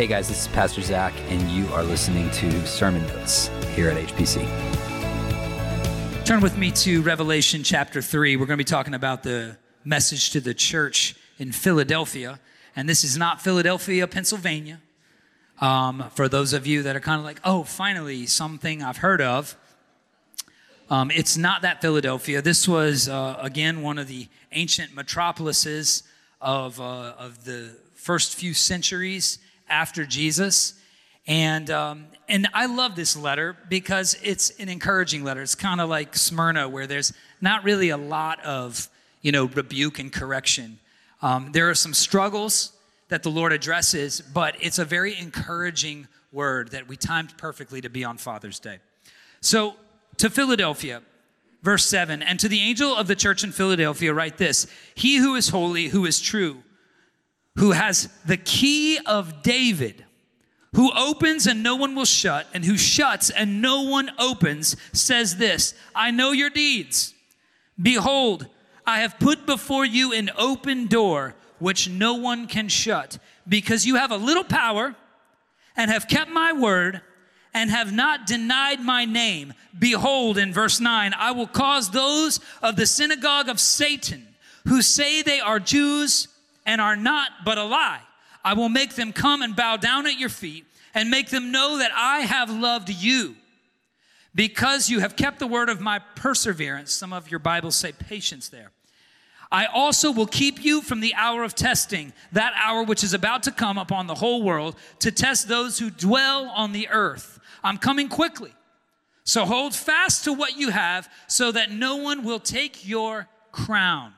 Hey guys, this is Pastor Zac, and you are listening to Sermon Notes here at HPC. Turn with me to Revelation chapter 3. We're going to be talking about the message to the church in Philadelphia. And this is not Philadelphia, Pennsylvania. Um, for those of you that are kind of like, oh, finally, something I've heard of. Um, it's not that Philadelphia. This was, uh, again, one of the ancient metropolises of, uh, of the first few centuries after Jesus. And, um, and I love this letter because it's an encouraging letter. It's kind of like Smyrna, where there's not really a lot of you know, rebuke and correction. Um, there are some struggles that the Lord addresses, but it's a very encouraging word that we timed perfectly to be on Father's Day. So, to Philadelphia, verse 7 And to the angel of the church in Philadelphia, write this He who is holy, who is true, who has the key of David, who opens and no one will shut, and who shuts and no one opens, says this I know your deeds. Behold, I have put before you an open door which no one can shut, because you have a little power and have kept my word and have not denied my name. Behold, in verse 9, I will cause those of the synagogue of Satan who say they are Jews and are not, but a lie. I will make them come and bow down at your feet and make them know that I have loved you. Because you have kept the word of my perseverance, some of your Bibles say patience there. I also will keep you from the hour of testing, that hour which is about to come upon the whole world to test those who dwell on the earth. I'm coming quickly. So hold fast to what you have so that no one will take your crown.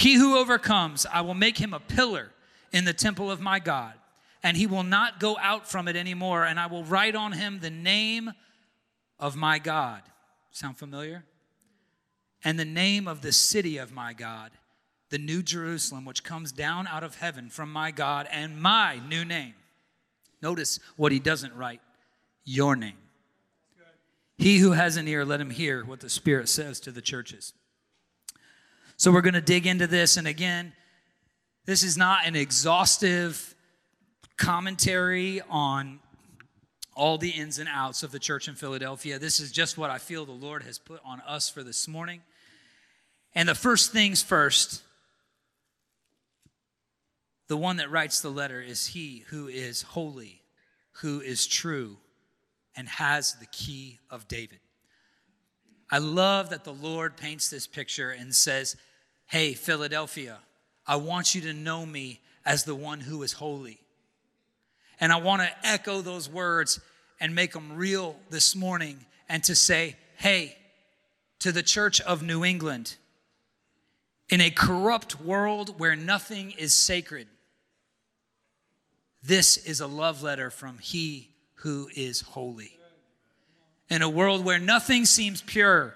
He who overcomes, I will make him a pillar in the temple of my God, and he will not go out from it anymore, and I will write on him the name of my God. Sound familiar? and the name of the city of my God, the new Jerusalem, which comes down out of heaven from my God, and my new name. Notice what he doesn't write your name. He who has an ear, let him hear what the Spirit says to the churches. So we're going to dig into this. And again, this is not an exhaustive commentary on all the ins and outs of the church in Philadelphia. This is just what I feel the Lord has put on us for this morning. And the first things first, the one that writes the letter is he who is holy, who is true, and has the key of David. I love that the Lord paints this picture and says, Hey, Philadelphia, I want you to know me as the one who is holy. And I want to echo those words and make them real this morning and to say, Hey, to the church of New England, in a corrupt world where nothing is sacred, this is a love letter from He who is holy. In a world where nothing seems pure,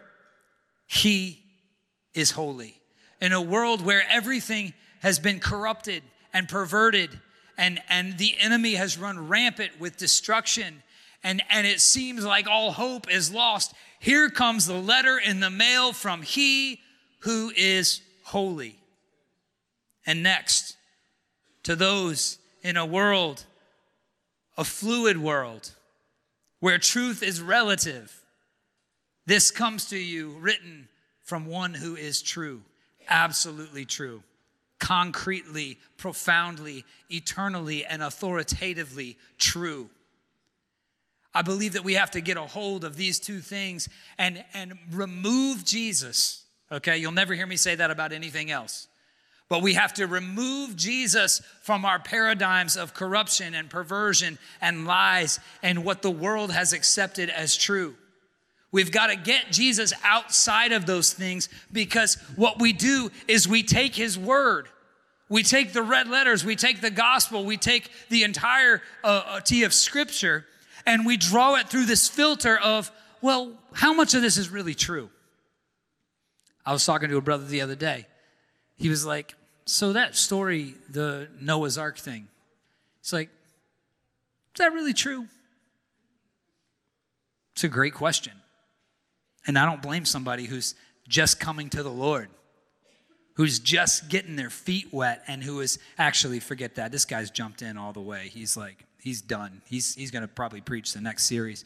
He is holy. In a world where everything has been corrupted and perverted, and, and the enemy has run rampant with destruction, and, and it seems like all hope is lost, here comes the letter in the mail from He who is holy. And next, to those in a world, a fluid world, where truth is relative, this comes to you written from one who is true, absolutely true, concretely, profoundly, eternally, and authoritatively true. I believe that we have to get a hold of these two things and, and remove Jesus Okay, you'll never hear me say that about anything else. But we have to remove Jesus from our paradigms of corruption and perversion and lies and what the world has accepted as true. We've got to get Jesus outside of those things because what we do is we take his word. We take the red letters, we take the gospel, we take the entire uh, of scripture, and we draw it through this filter of, well, how much of this is really true? I was talking to a brother the other day. He was like, So that story, the Noah's Ark thing, it's like, is that really true? It's a great question. And I don't blame somebody who's just coming to the Lord. who's just getting their feet wet and who is actually forget that. This guy's jumped in all the way. He's like he's done. He's he's going to probably preach the next series.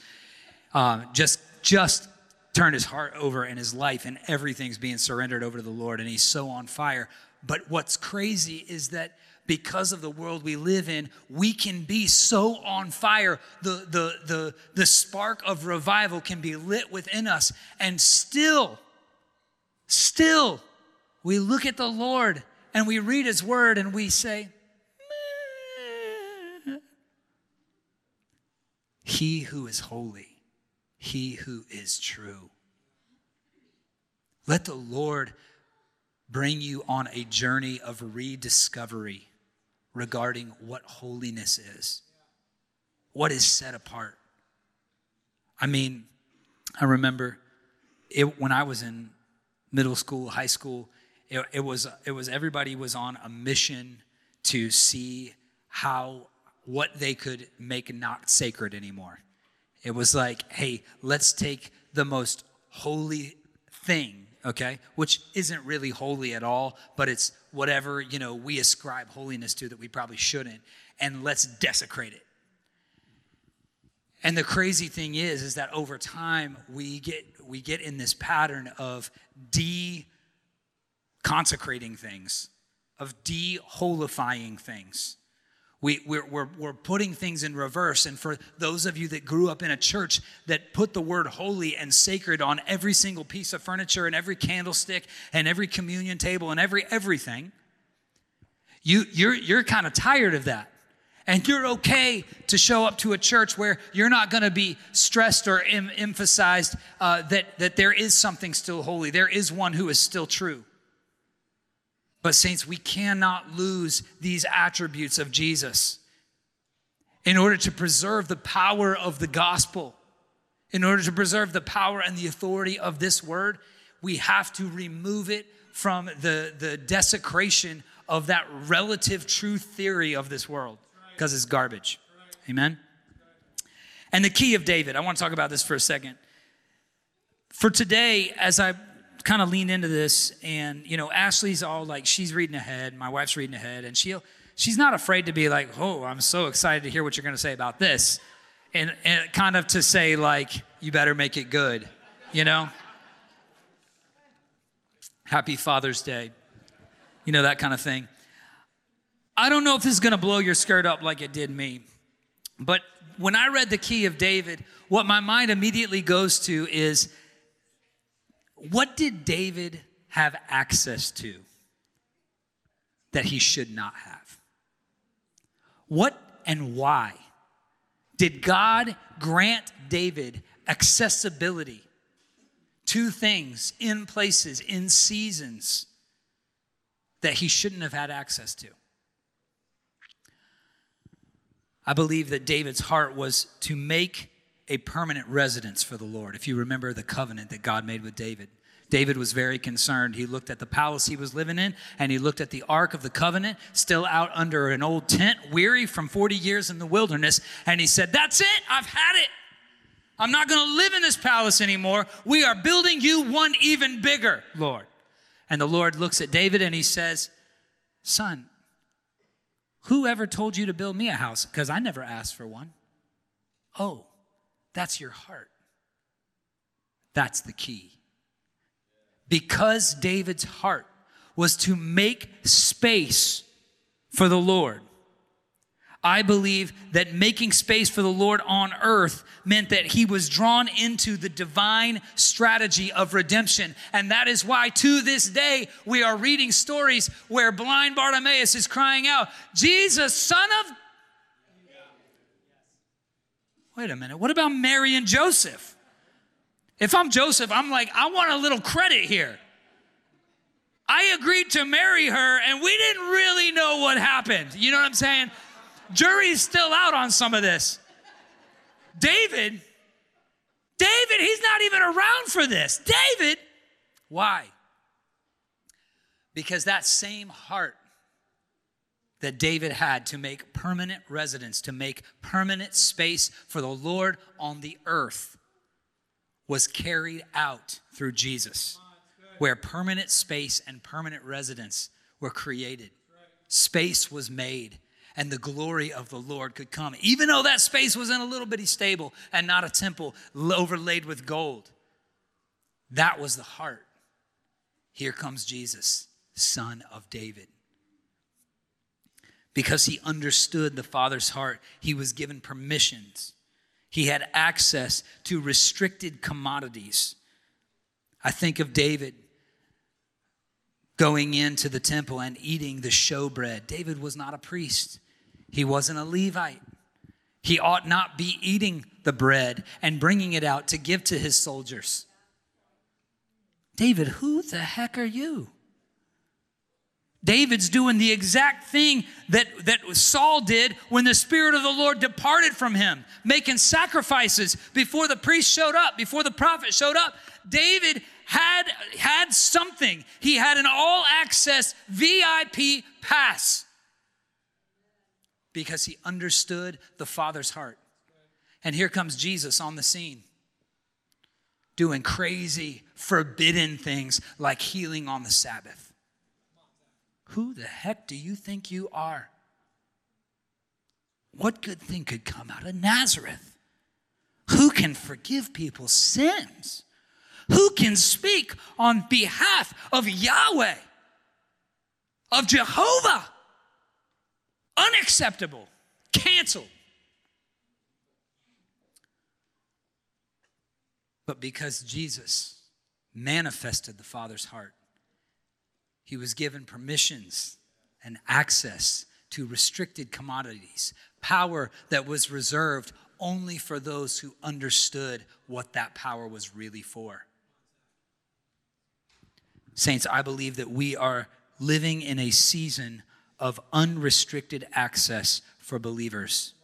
Uh, just just turned his heart over in his life and everything's being surrendered over to the lord and he's so on fire. But what's crazy is that because of the world we live in, we can be so on fire. The, the, the, the spark of revival can be lit within us. And still, still, we look at the Lord and we read His word and we say, Meh. He who is holy, He who is true. Let the Lord bring you on a journey of rediscovery regarding what holiness is, what is set apart. I mean, I remember it, when I was in middle school, high school, it, it, was, it was everybody was on a mission to see how what they could make not sacred anymore. It was like, hey, let's take the most holy thing okay which isn't really holy at all but it's whatever you know we ascribe holiness to that we probably shouldn't and let's desecrate it. And the crazy thing is is that over time we get we get in this pattern of de consecrating things of de-holifying things we, we're, we're, we're putting things in reverse. And for those of you that grew up in a church that put the word holy and sacred on every single piece of furniture and every candlestick and every communion table and every everything, you, you're, you're kind of tired of that. And you're okay to show up to a church where you're not going to be stressed or em- emphasized uh, that, that there is something still holy. There is one who is still true. But, saints, we cannot lose these attributes of Jesus in order to preserve the power of the gospel, in order to preserve the power and the authority of this word. We have to remove it from the, the desecration of that relative truth theory of this world because it's garbage. Amen? And the key of David, I want to talk about this for a second. For today, as I kind of leaned into this and you know ashley's all like she's reading ahead my wife's reading ahead and she'll she's not afraid to be like oh i'm so excited to hear what you're going to say about this and, and kind of to say like you better make it good you know? Happy father's day. You know that kind of thing. I don't know if this is going to blow your skirt up like it did me but when i read the key of david what my mind immediately goes to is what did David have access to that he should not have? What and why did God grant David accessibility to things in places, in seasons that he shouldn't have had access to? I believe that David's heart was to make a permanent residence for the Lord. If you remember the covenant that God made with David, David was very concerned. He looked at the palace he was living in and he looked at the Ark of the Covenant, still out under an old tent, weary from 40 years in the wilderness. And he said, That's it, I've had it. I'm not going to live in this palace anymore. We are building you one even bigger, Lord. And the Lord looks at David and he says, Son, who ever told you to build me a house? Because I never asked for one. Oh, that's your heart. That's the key. Because David's heart was to make space for the Lord. I believe that making space for the Lord on earth meant that he was drawn into the divine strategy of redemption. And that is why to this day we are reading stories where blind Bartimaeus is crying out, Jesus, son of Wait a minute. What about Mary and Joseph? If I'm Joseph, I'm like, I want a little credit here. I agreed to marry her and we didn't really know what happened. You know what I'm saying? Jury's still out on some of this. David, David, he's not even around for this. David, why? Because that same heart that David had to make permanent residence, to make permanent space for the Lord on the earth, was carried out through Jesus. where permanent space and permanent residence were created. Space was made and the glory of the Lord could come, even though that space was in a little bitty stable and not a temple overlaid with gold. That was the heart. Here comes Jesus, son of David. Because he understood the Father's heart, he was given permissions. He had access to restricted commodities. I think of David going into the temple and eating the showbread. David was not a priest, he wasn't a Levite. He ought not be eating the bread and bringing it out to give to his soldiers. David, who the heck are you? David's doing the exact thing that, that Saul did when the Spirit of the Lord departed from him, making sacrifices before the priest showed up, before the prophet showed up. David had, had something. He had an all access VIP pass because he understood the Father's heart. And here comes Jesus on the scene doing crazy, forbidden things like healing on the Sabbath. Who the heck do you think you are? What good thing could come out of Nazareth? Who can forgive people's sins? Who can speak on behalf of Yahweh, of Jehovah? Unacceptable, canceled. But because Jesus manifested the Father's heart, he was given permissions and access to restricted commodities, power that was reserved only for those who understood what that power was really for. Saints, I believe that we are living in a season of unrestricted access for believers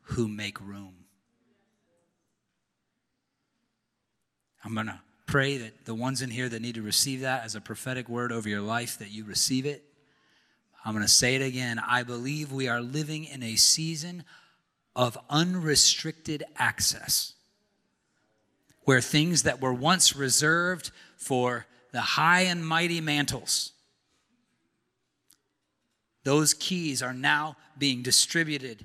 who make room. I'm going to pray that the ones in here that need to receive that as a prophetic word over your life that you receive it. I'm going to say it again. I believe we are living in a season of unrestricted access where things that were once reserved for the high and mighty mantles. Those keys are now being distributed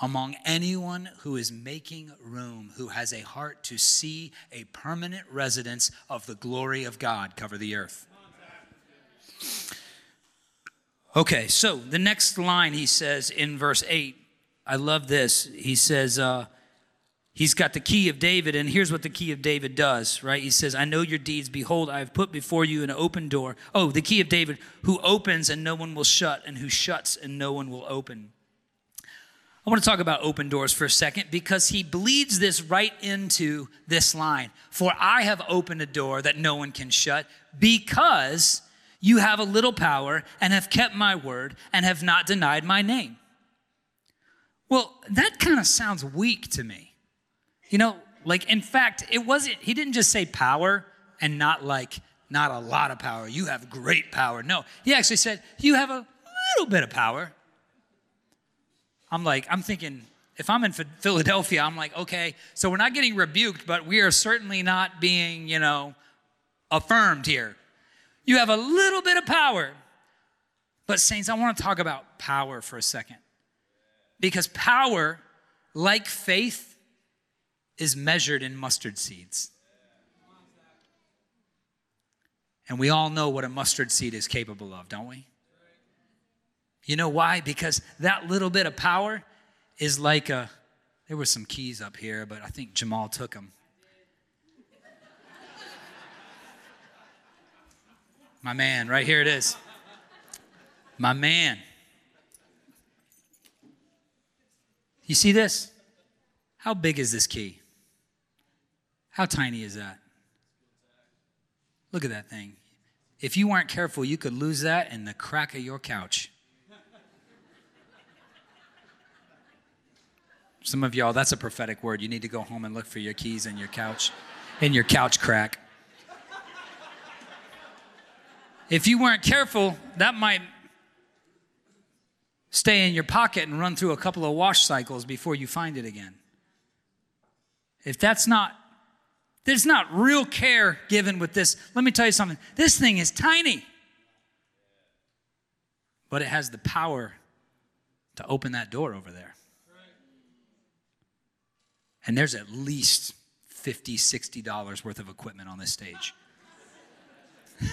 among anyone who is making room, who has a heart to see a permanent residence of the glory of God cover the earth. Okay, so the next line he says in verse 8, I love this. He says, uh, He's got the key of David, and here's what the key of David does, right? He says, I know your deeds. Behold, I have put before you an open door. Oh, the key of David, who opens and no one will shut, and who shuts and no one will open. I want to talk about open doors for a second because he bleeds this right into this line. For I have opened a door that no one can shut because you have a little power and have kept my word and have not denied my name. Well, that kind of sounds weak to me. You know, like in fact, it wasn't, he didn't just say power and not like, not a lot of power. You have great power. No, he actually said, you have a little bit of power. I'm like, I'm thinking, if I'm in Philadelphia, I'm like, okay, so we're not getting rebuked, but we are certainly not being, you know, affirmed here. You have a little bit of power. But, Saints, I want to talk about power for a second. Because power, like faith, is measured in mustard seeds. And we all know what a mustard seed is capable of, don't we? You know why? Because that little bit of power is like a. There were some keys up here, but I think Jamal took them. My man, right here it is. My man. You see this? How big is this key? How tiny is that? Look at that thing. If you weren't careful, you could lose that in the crack of your couch. Some of y'all, that's a prophetic word. You need to go home and look for your keys in your couch, in your couch crack. If you weren't careful, that might stay in your pocket and run through a couple of wash cycles before you find it again. If that's not there's not real care given with this. Let me tell you something. This thing is tiny. But it has the power to open that door over there. And there's at least 50 $60 worth of equipment on this stage.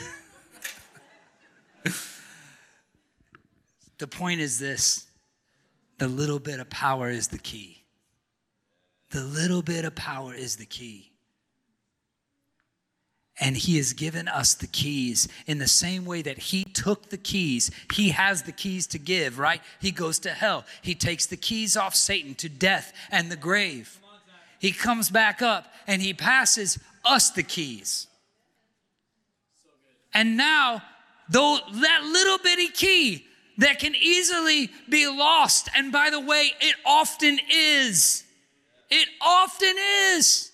the point is this the little bit of power is the key. The little bit of power is the key. And he has given us the keys in the same way that he took the keys. He has the keys to give, right? He goes to hell. He takes the keys off Satan to death and the grave. He comes back up and he passes us the keys. And now, though that little bitty key that can easily be lost, and by the way, it often is. It often is.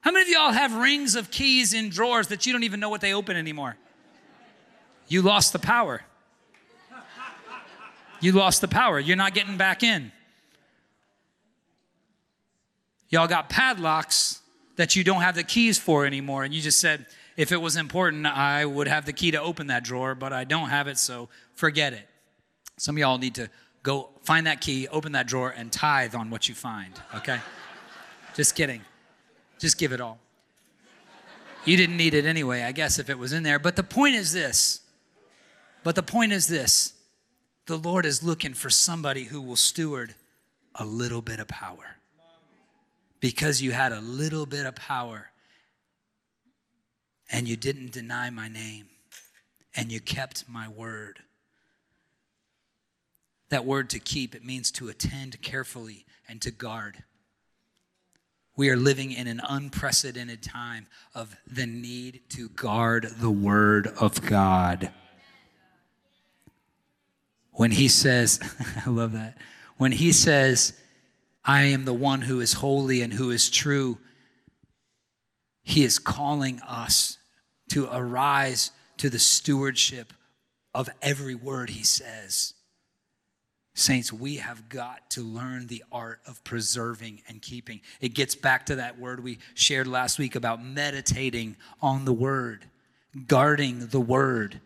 How many of y'all have rings of keys in drawers that you don't even know what they open anymore? You lost the power. You lost the power. You're not getting back in. Y'all got padlocks that you don't have the keys for anymore. And you just said, if it was important, I would have the key to open that drawer, but I don't have it, so forget it. Some of y'all need to go find that key, open that drawer, and tithe on what you find, okay? just kidding. Just give it all. You didn't need it anyway, I guess, if it was in there. But the point is this. But the point is this the Lord is looking for somebody who will steward a little bit of power. Because you had a little bit of power and you didn't deny my name and you kept my word. That word to keep, it means to attend carefully and to guard. We are living in an unprecedented time of the need to guard the Word of God. When He says, I love that, when He says, I am the one who is holy and who is true, He is calling us to arise to the stewardship of every word He says. Saints, we have got to learn the art of preserving and keeping. It gets back to that word we shared last week about meditating on the word, guarding the word,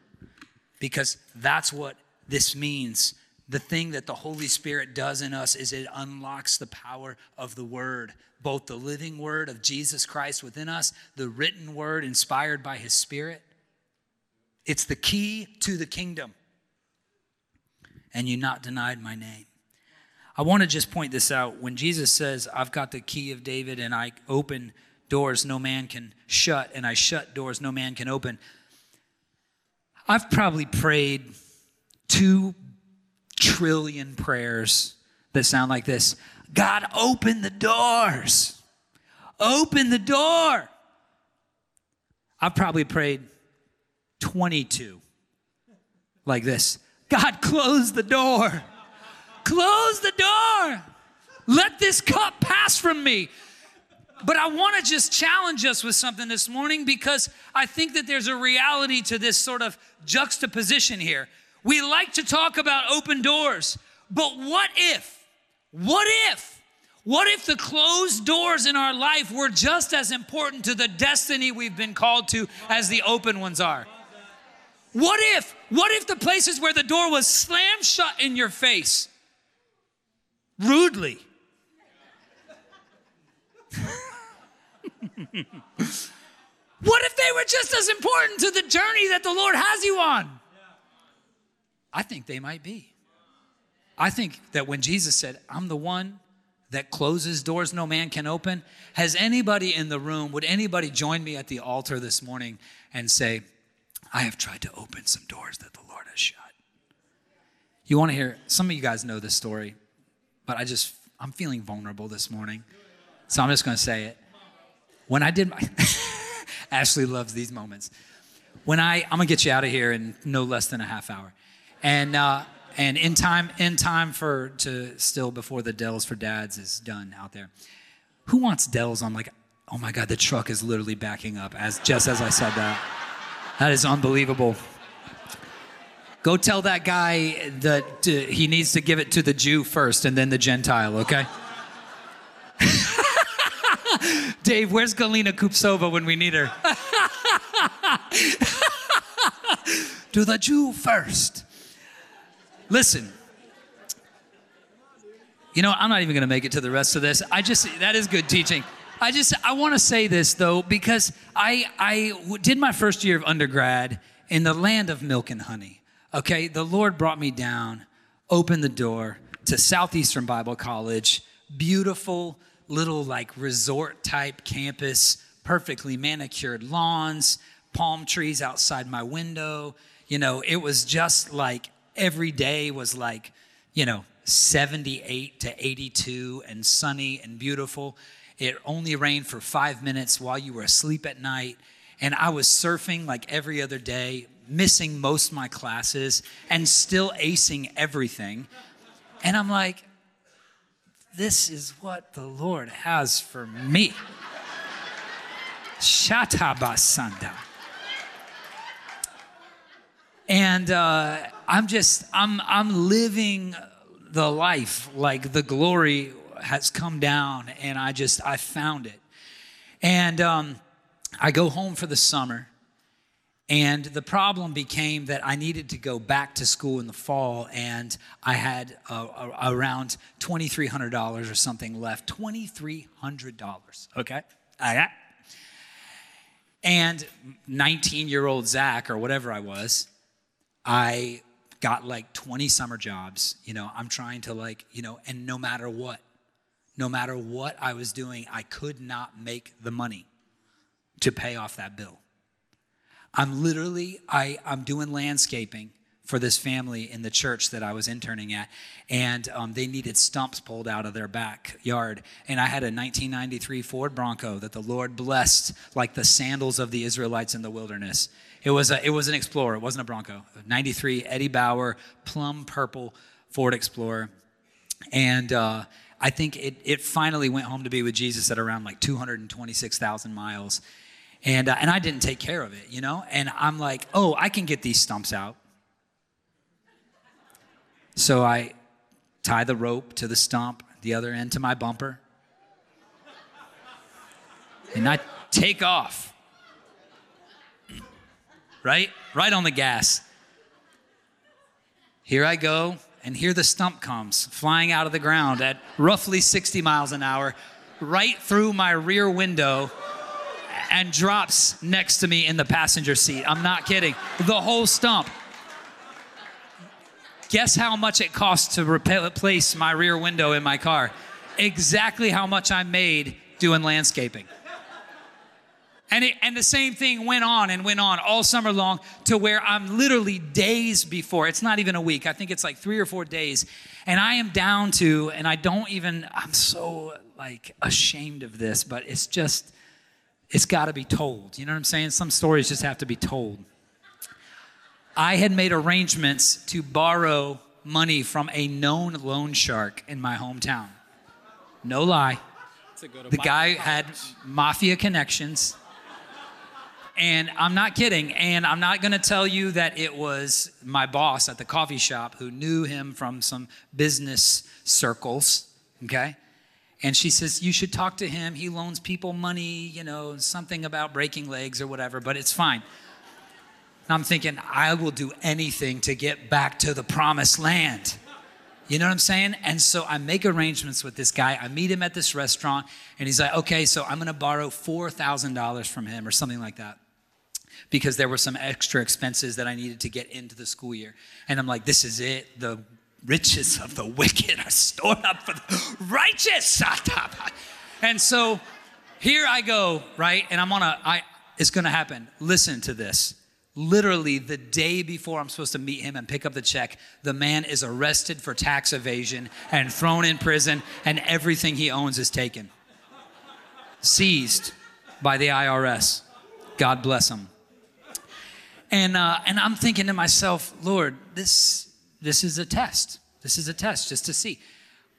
because that's what this means. The thing that the Holy Spirit does in us is it unlocks the power of the word, both the living word of Jesus Christ within us, the written word inspired by his spirit. It's the key to the kingdom and you not denied my name. I want to just point this out. When Jesus says, I've got the key of David and I open doors no man can shut, and I shut doors no man can open, I've probably prayed two trillion prayers that sound like this God, open the doors. Open the door. I've probably prayed 22 like this God, close the door. Close the door. Let this cup pass from me. But I want to just challenge us with something this morning because I think that there's a reality to this sort of juxtaposition here. We like to talk about open doors, but what if, what if, what if the closed doors in our life were just as important to the destiny we've been called to as the open ones are? What if, what if the places where the door was slammed shut in your face rudely? what if they were just as important to the journey that the Lord has you on? I think they might be. I think that when Jesus said, I'm the one that closes doors no man can open, has anybody in the room, would anybody join me at the altar this morning and say, I have tried to open some doors that the Lord has shut. You want to hear, some of you guys know this story, but I just, I'm feeling vulnerable this morning. So I'm just going to say it. When I did my, Ashley loves these moments. When I, I'm going to get you out of here in no less than a half hour. And, uh, and in time, in time for, to still before the Del's for Dads is done out there. Who wants Del's on like, oh my God, the truck is literally backing up as, just as I said that. That is unbelievable. Go tell that guy that uh, he needs to give it to the Jew first and then the Gentile, okay? Dave, where's Galina Kupsova when we need her? to the Jew first. Listen. You know, I'm not even going to make it to the rest of this. I just, that is good teaching. I just, I want to say this though, because I, I did my first year of undergrad in the land of milk and honey. Okay. The Lord brought me down, opened the door to Southeastern Bible College, beautiful little like resort type campus, perfectly manicured lawns, palm trees outside my window. You know, it was just like every day was like, you know, 78 to 82 and sunny and beautiful. It only rained for five minutes while you were asleep at night. And I was surfing like every other day, missing most my classes and still acing everything. And I'm like, this is what the Lord has for me. Shatabasanda. And uh, I'm just, I'm, I'm living the life like the glory has come down and I just, I found it. And um, I go home for the summer. And the problem became that I needed to go back to school in the fall, and I had uh, around $2,300 or something left. $2,300, okay? I. And 19 year old Zac, or whatever I was, I got like 20 summer jobs. You know, I'm trying to like, you know, and no matter what, no matter what I was doing, I could not make the money to pay off that bill. I'm literally, I, I'm doing landscaping for this family in the church that I was interning at, and um, they needed stumps pulled out of their backyard. And I had a 1993 Ford Bronco that the Lord blessed like the sandals of the Israelites in the wilderness. It was, a, it was an Explorer, it wasn't a Bronco. 93 Eddie Bauer, plum purple Ford Explorer. And uh, I think it, it finally went home to be with Jesus at around like 226,000 miles. And, uh, and I didn't take care of it, you know? And I'm like, oh, I can get these stumps out. So I tie the rope to the stump, the other end to my bumper, and I take off. Right? Right on the gas. Here I go, and here the stump comes flying out of the ground at roughly 60 miles an hour, right through my rear window, and drops next to me in the passenger seat. I'm not kidding. The whole stump. Guess how much it cost to replace my rear window in my car? Exactly how much I made doing landscaping. And, it, and the same thing went on and went on all summer long to where I'm literally days before. It's not even a week. I think it's like three or four days. And I am down to, and I don't even, I'm so like ashamed of this, but it's just, it's got to be told. You know what I'm saying? Some stories just have to be told. I had made arrangements to borrow money from a known loan shark in my hometown. No lie. The guy had mafia connections. And I'm not kidding. And I'm not going to tell you that it was my boss at the coffee shop who knew him from some business circles. Okay. And she says, You should talk to him. He loans people money, you know, something about breaking legs or whatever, but it's fine. And I'm thinking, I will do anything to get back to the promised land. You know what I'm saying? And so I make arrangements with this guy. I meet him at this restaurant, and he's like, okay, so I'm gonna borrow $4,000 from him or something like that because there were some extra expenses that I needed to get into the school year. And I'm like, this is it. The riches of the wicked are stored up for the righteous. And so here I go, right? And I'm on a, I, it's gonna happen. Listen to this literally the day before I'm supposed to meet him and pick up the check, the man is arrested for tax evasion and thrown in prison, and everything he owns is taken. Seized by the IRS. God bless him. And, uh, and I'm thinking to myself, Lord, this, this is a test. This is a test just to see.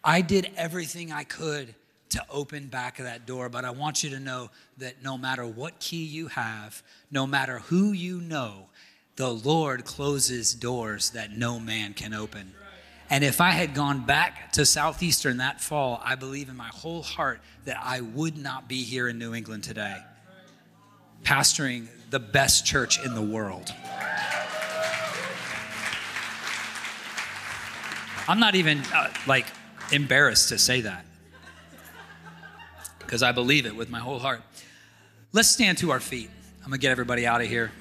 I did everything I could to open back of that door. But I want you to know that no matter what key you have, no matter who you know, the Lord closes doors that no man can open. And if I had gone back to Southeastern that fall, I believe in my whole heart that I would not be here in New England today, pastoring the best church in the world. I'm not even uh, like embarrassed to say that because I believe it with my whole heart. Let's stand to our feet. I'm going to get everybody out of here.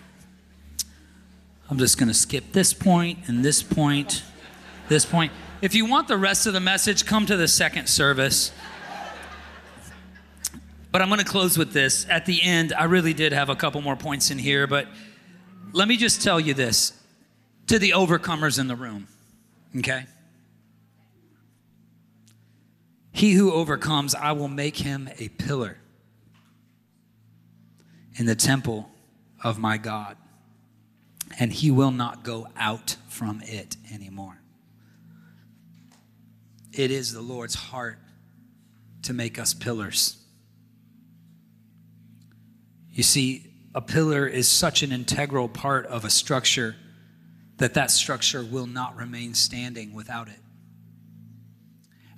I'm just going to skip this point and this point, this point. If you want the rest of the message, come to the second service. But I'm going to close with this. At the end, I really did have a couple more points in here, but let me just tell you this to the overcomers in the room, okay? He who overcomes, I will make him a pillar in the temple of my God, and he will not go out from it anymore. It is the Lord's heart to make us pillars. You see, a pillar is such an integral part of a structure that that structure will not remain standing without it.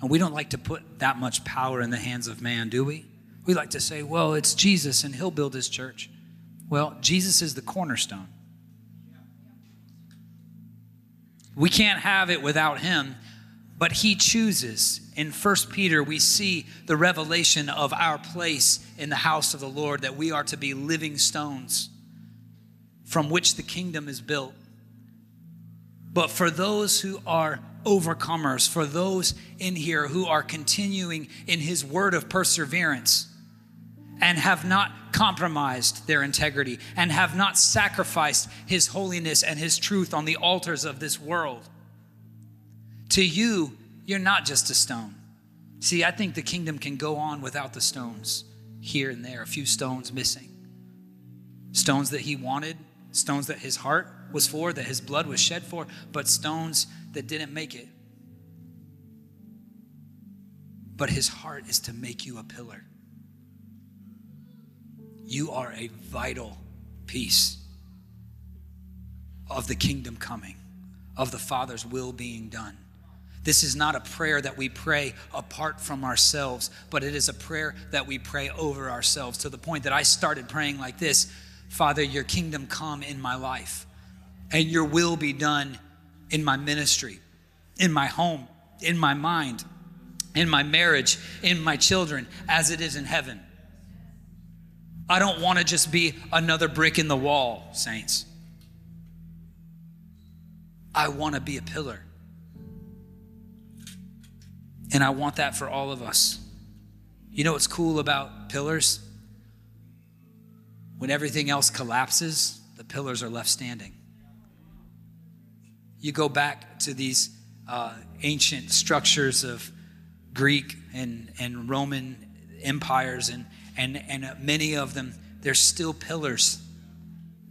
And we don't like to put that much power in the hands of man, do we? We like to say, well, it's Jesus and he'll build his church. Well, Jesus is the cornerstone. We can't have it without him, but he chooses. In 1 Peter, we see the revelation of our place in the house of the Lord, that we are to be living stones from which the kingdom is built. But for those who are overcomers, for those in here who are continuing in his word of perseverance and have not compromised their integrity and have not sacrificed his holiness and his truth on the altars of this world. To you, you're not just a stone. See, I think the kingdom can go on without the stones here and there, a few stones missing. Stones that he wanted, stones that his heart was for, that his blood was shed for, but stones that didn't make it. But his heart is to make you a pillar. You are a vital piece of the kingdom coming, of the Father's will being done. This is not a prayer that we pray apart from ourselves, but it is a prayer that we pray over ourselves to the point that I started praying like this Father, your kingdom come in my life, and your will be done in my ministry, in my home, in my mind, in my marriage, in my children, as it is in heaven. I don't want to just be another brick in the wall, saints. I want to be a pillar. And I want that for all of us. You know what's cool about pillars? When everything else collapses, the pillars are left standing. You go back to these uh, ancient structures of Greek and, and Roman empires, and, and, and uh, many of them, they're still pillars,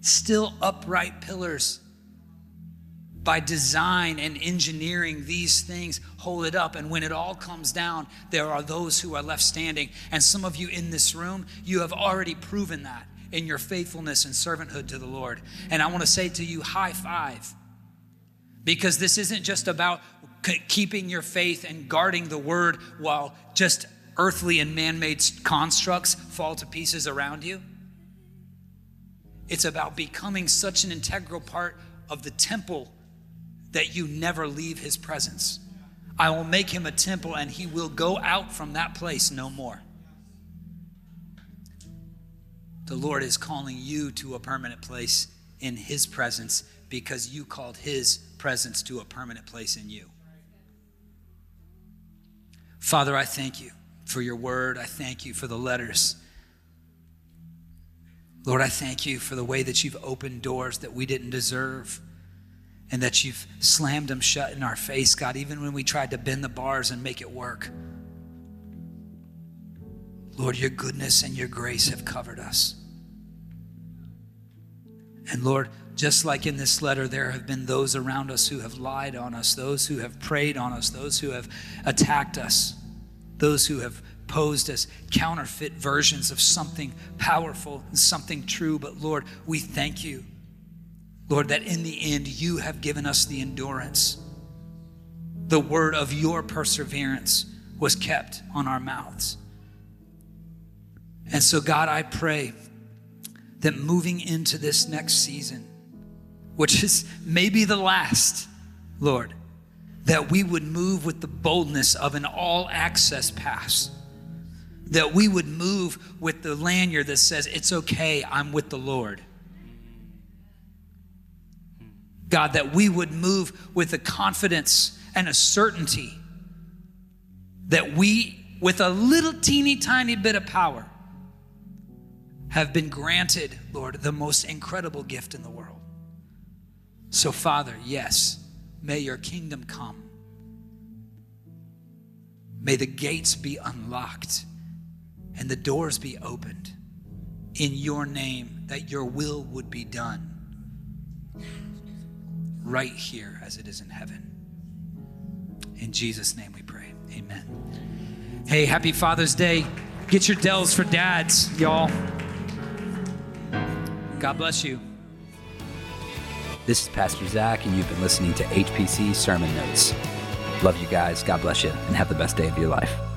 still upright pillars. By design and engineering, these things hold it up. And when it all comes down, there are those who are left standing. And some of you in this room, you have already proven that in your faithfulness and servanthood to the Lord. And I want to say to you, high five because this isn't just about keeping your faith and guarding the word while just earthly and man made constructs fall to pieces around you. It's about becoming such an integral part of the temple that you never leave his presence. I will make him a temple and he will go out from that place no more. The Lord is calling you to a permanent place in his presence because you called his presence to a permanent place in you. Father, I thank you for your word. I thank you for the letters. Lord, I thank you for the way that you've opened doors that we didn't deserve and that you've slammed them shut in our face, God, even when we tried to bend the bars and make it work. Lord, your goodness and your grace have covered us. And Lord, just like in this letter, there have been those around us who have lied on us, those who have preyed on us, those who have attacked us, those who have posed as counterfeit versions of something powerful and something true. But Lord, we thank you, Lord, that in the end you have given us the endurance the word of your perseverance was kept on our mouths. And so, God, I pray that moving into this next season, which is maybe the last, Lord, that we would move with the boldness of an all access pass. That we would move with the lanyard that says, It's okay, I'm with the Lord. God, that we would move with a confidence and a certainty that we, with a little teeny tiny bit of power, have been granted, Lord, the most incredible gift in the world. So, Father, yes, may your kingdom come. May the gates be unlocked and the doors be opened in your name, that your will would be done right here as it is in heaven. In Jesus' name we pray. Amen. Hey, happy Father's Day. Get your Del's for dads, y'all. God bless you. This is Pastor Zac, and you've been listening to HPC Sermon Notes. Love you guys. God bless you, and have the best day of your life.